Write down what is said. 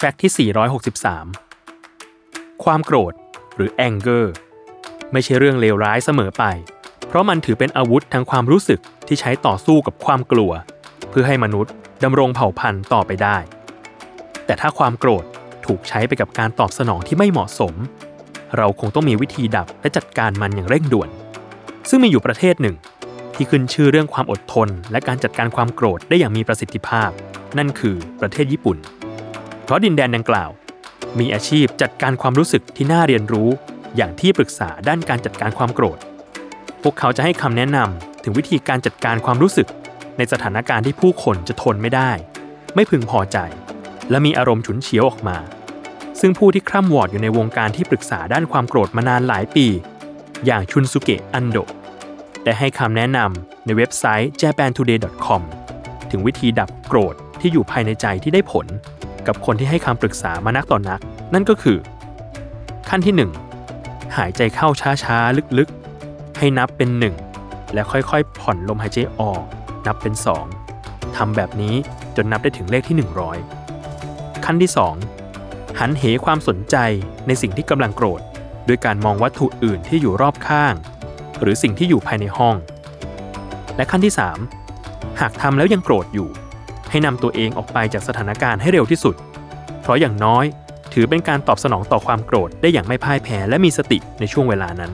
แฟกต์ที่ 463 ความโกรธหรือ anger ไม่ใช่เรื่องเลวร้ายเสมอไป เพราะมันถือเป็นอาวุธทางความรู้สึกที่ใช้ต่อสู้กับความกลัว เพื่อให้มนุษย์ดำรงเผ่าพันธุ์ต่อไปได้ แต่ถ้าความโกรธถูกใช้ไปกับการตอบสนองที่ไม่เหมาะสม เราคงต้องมีวิธีดับและจัดการมันอย่างเร่งด่วน ซึ่งมีอยู่ประเทศหนึ่ง ที่ขึ้นชื่อเรื่องความอดทน และการจัดการความโกรธได้อย่างมีประสิทธิภาพ นั่นคือประเทศญี่ปุ่น เพราะดินแดนดังกล่าว มีอาชีพจัดการความรู้สึกที่น่าเรียนรู้ อย่างที่ปรึกษาด้านการจัดการความโกรธ พวกเขาจะให้คำแนะนำถึงวิธีการจัดการความรู้สึก ในสถานการณ์ที่ผู้คนจะทนไม่ได้ ไม่พึงพอใจ และมีอารมณ์ฉุนเฉียวออกมา ซึ่งผู้ที่คร่ำวอดอยู่ในวงการที่ปรึกษาด้านความโกรธมานานหลายปี อย่างชุนสุเกะอันโดะได้ให้คำแนะนำในเว็บไซต์ japantoday.com ถึงวิธีดับโกรธที่อยู่ภายในใจที่ได้ผล กับคนที่ให้คำปรึกษามานักต่อนนัก นั่นก็คือ ขั้นที่ 1 หายใจเข้าช้าๆ ลึกๆ ให้นับเป็น 1 และค่อยๆ ผ่อนลมหายใจออก นับเป็น 2ทำแบบนี้จนนับได้ถึงเลขที่ 100 ขั้นที่ 2 หันเหความสนใจในสิ่งที่กำลังโกรธโดยการมองวัตถุอื่นที่อยู่รอบข้าง หรือสิ่งที่อยู่ภายในห้อง และขั้นที่ 3 หากทำแล้วยังโกรธอยู่ ให้นำตัวเองออกไปจากสถานการณ์ให้เร็วที่สุด เพราะอย่างน้อย ถือเป็นการตอบสนองต่อความโกรธได้อย่างไม่พ่ายแพ้และมีสติในช่วงเวลานั้น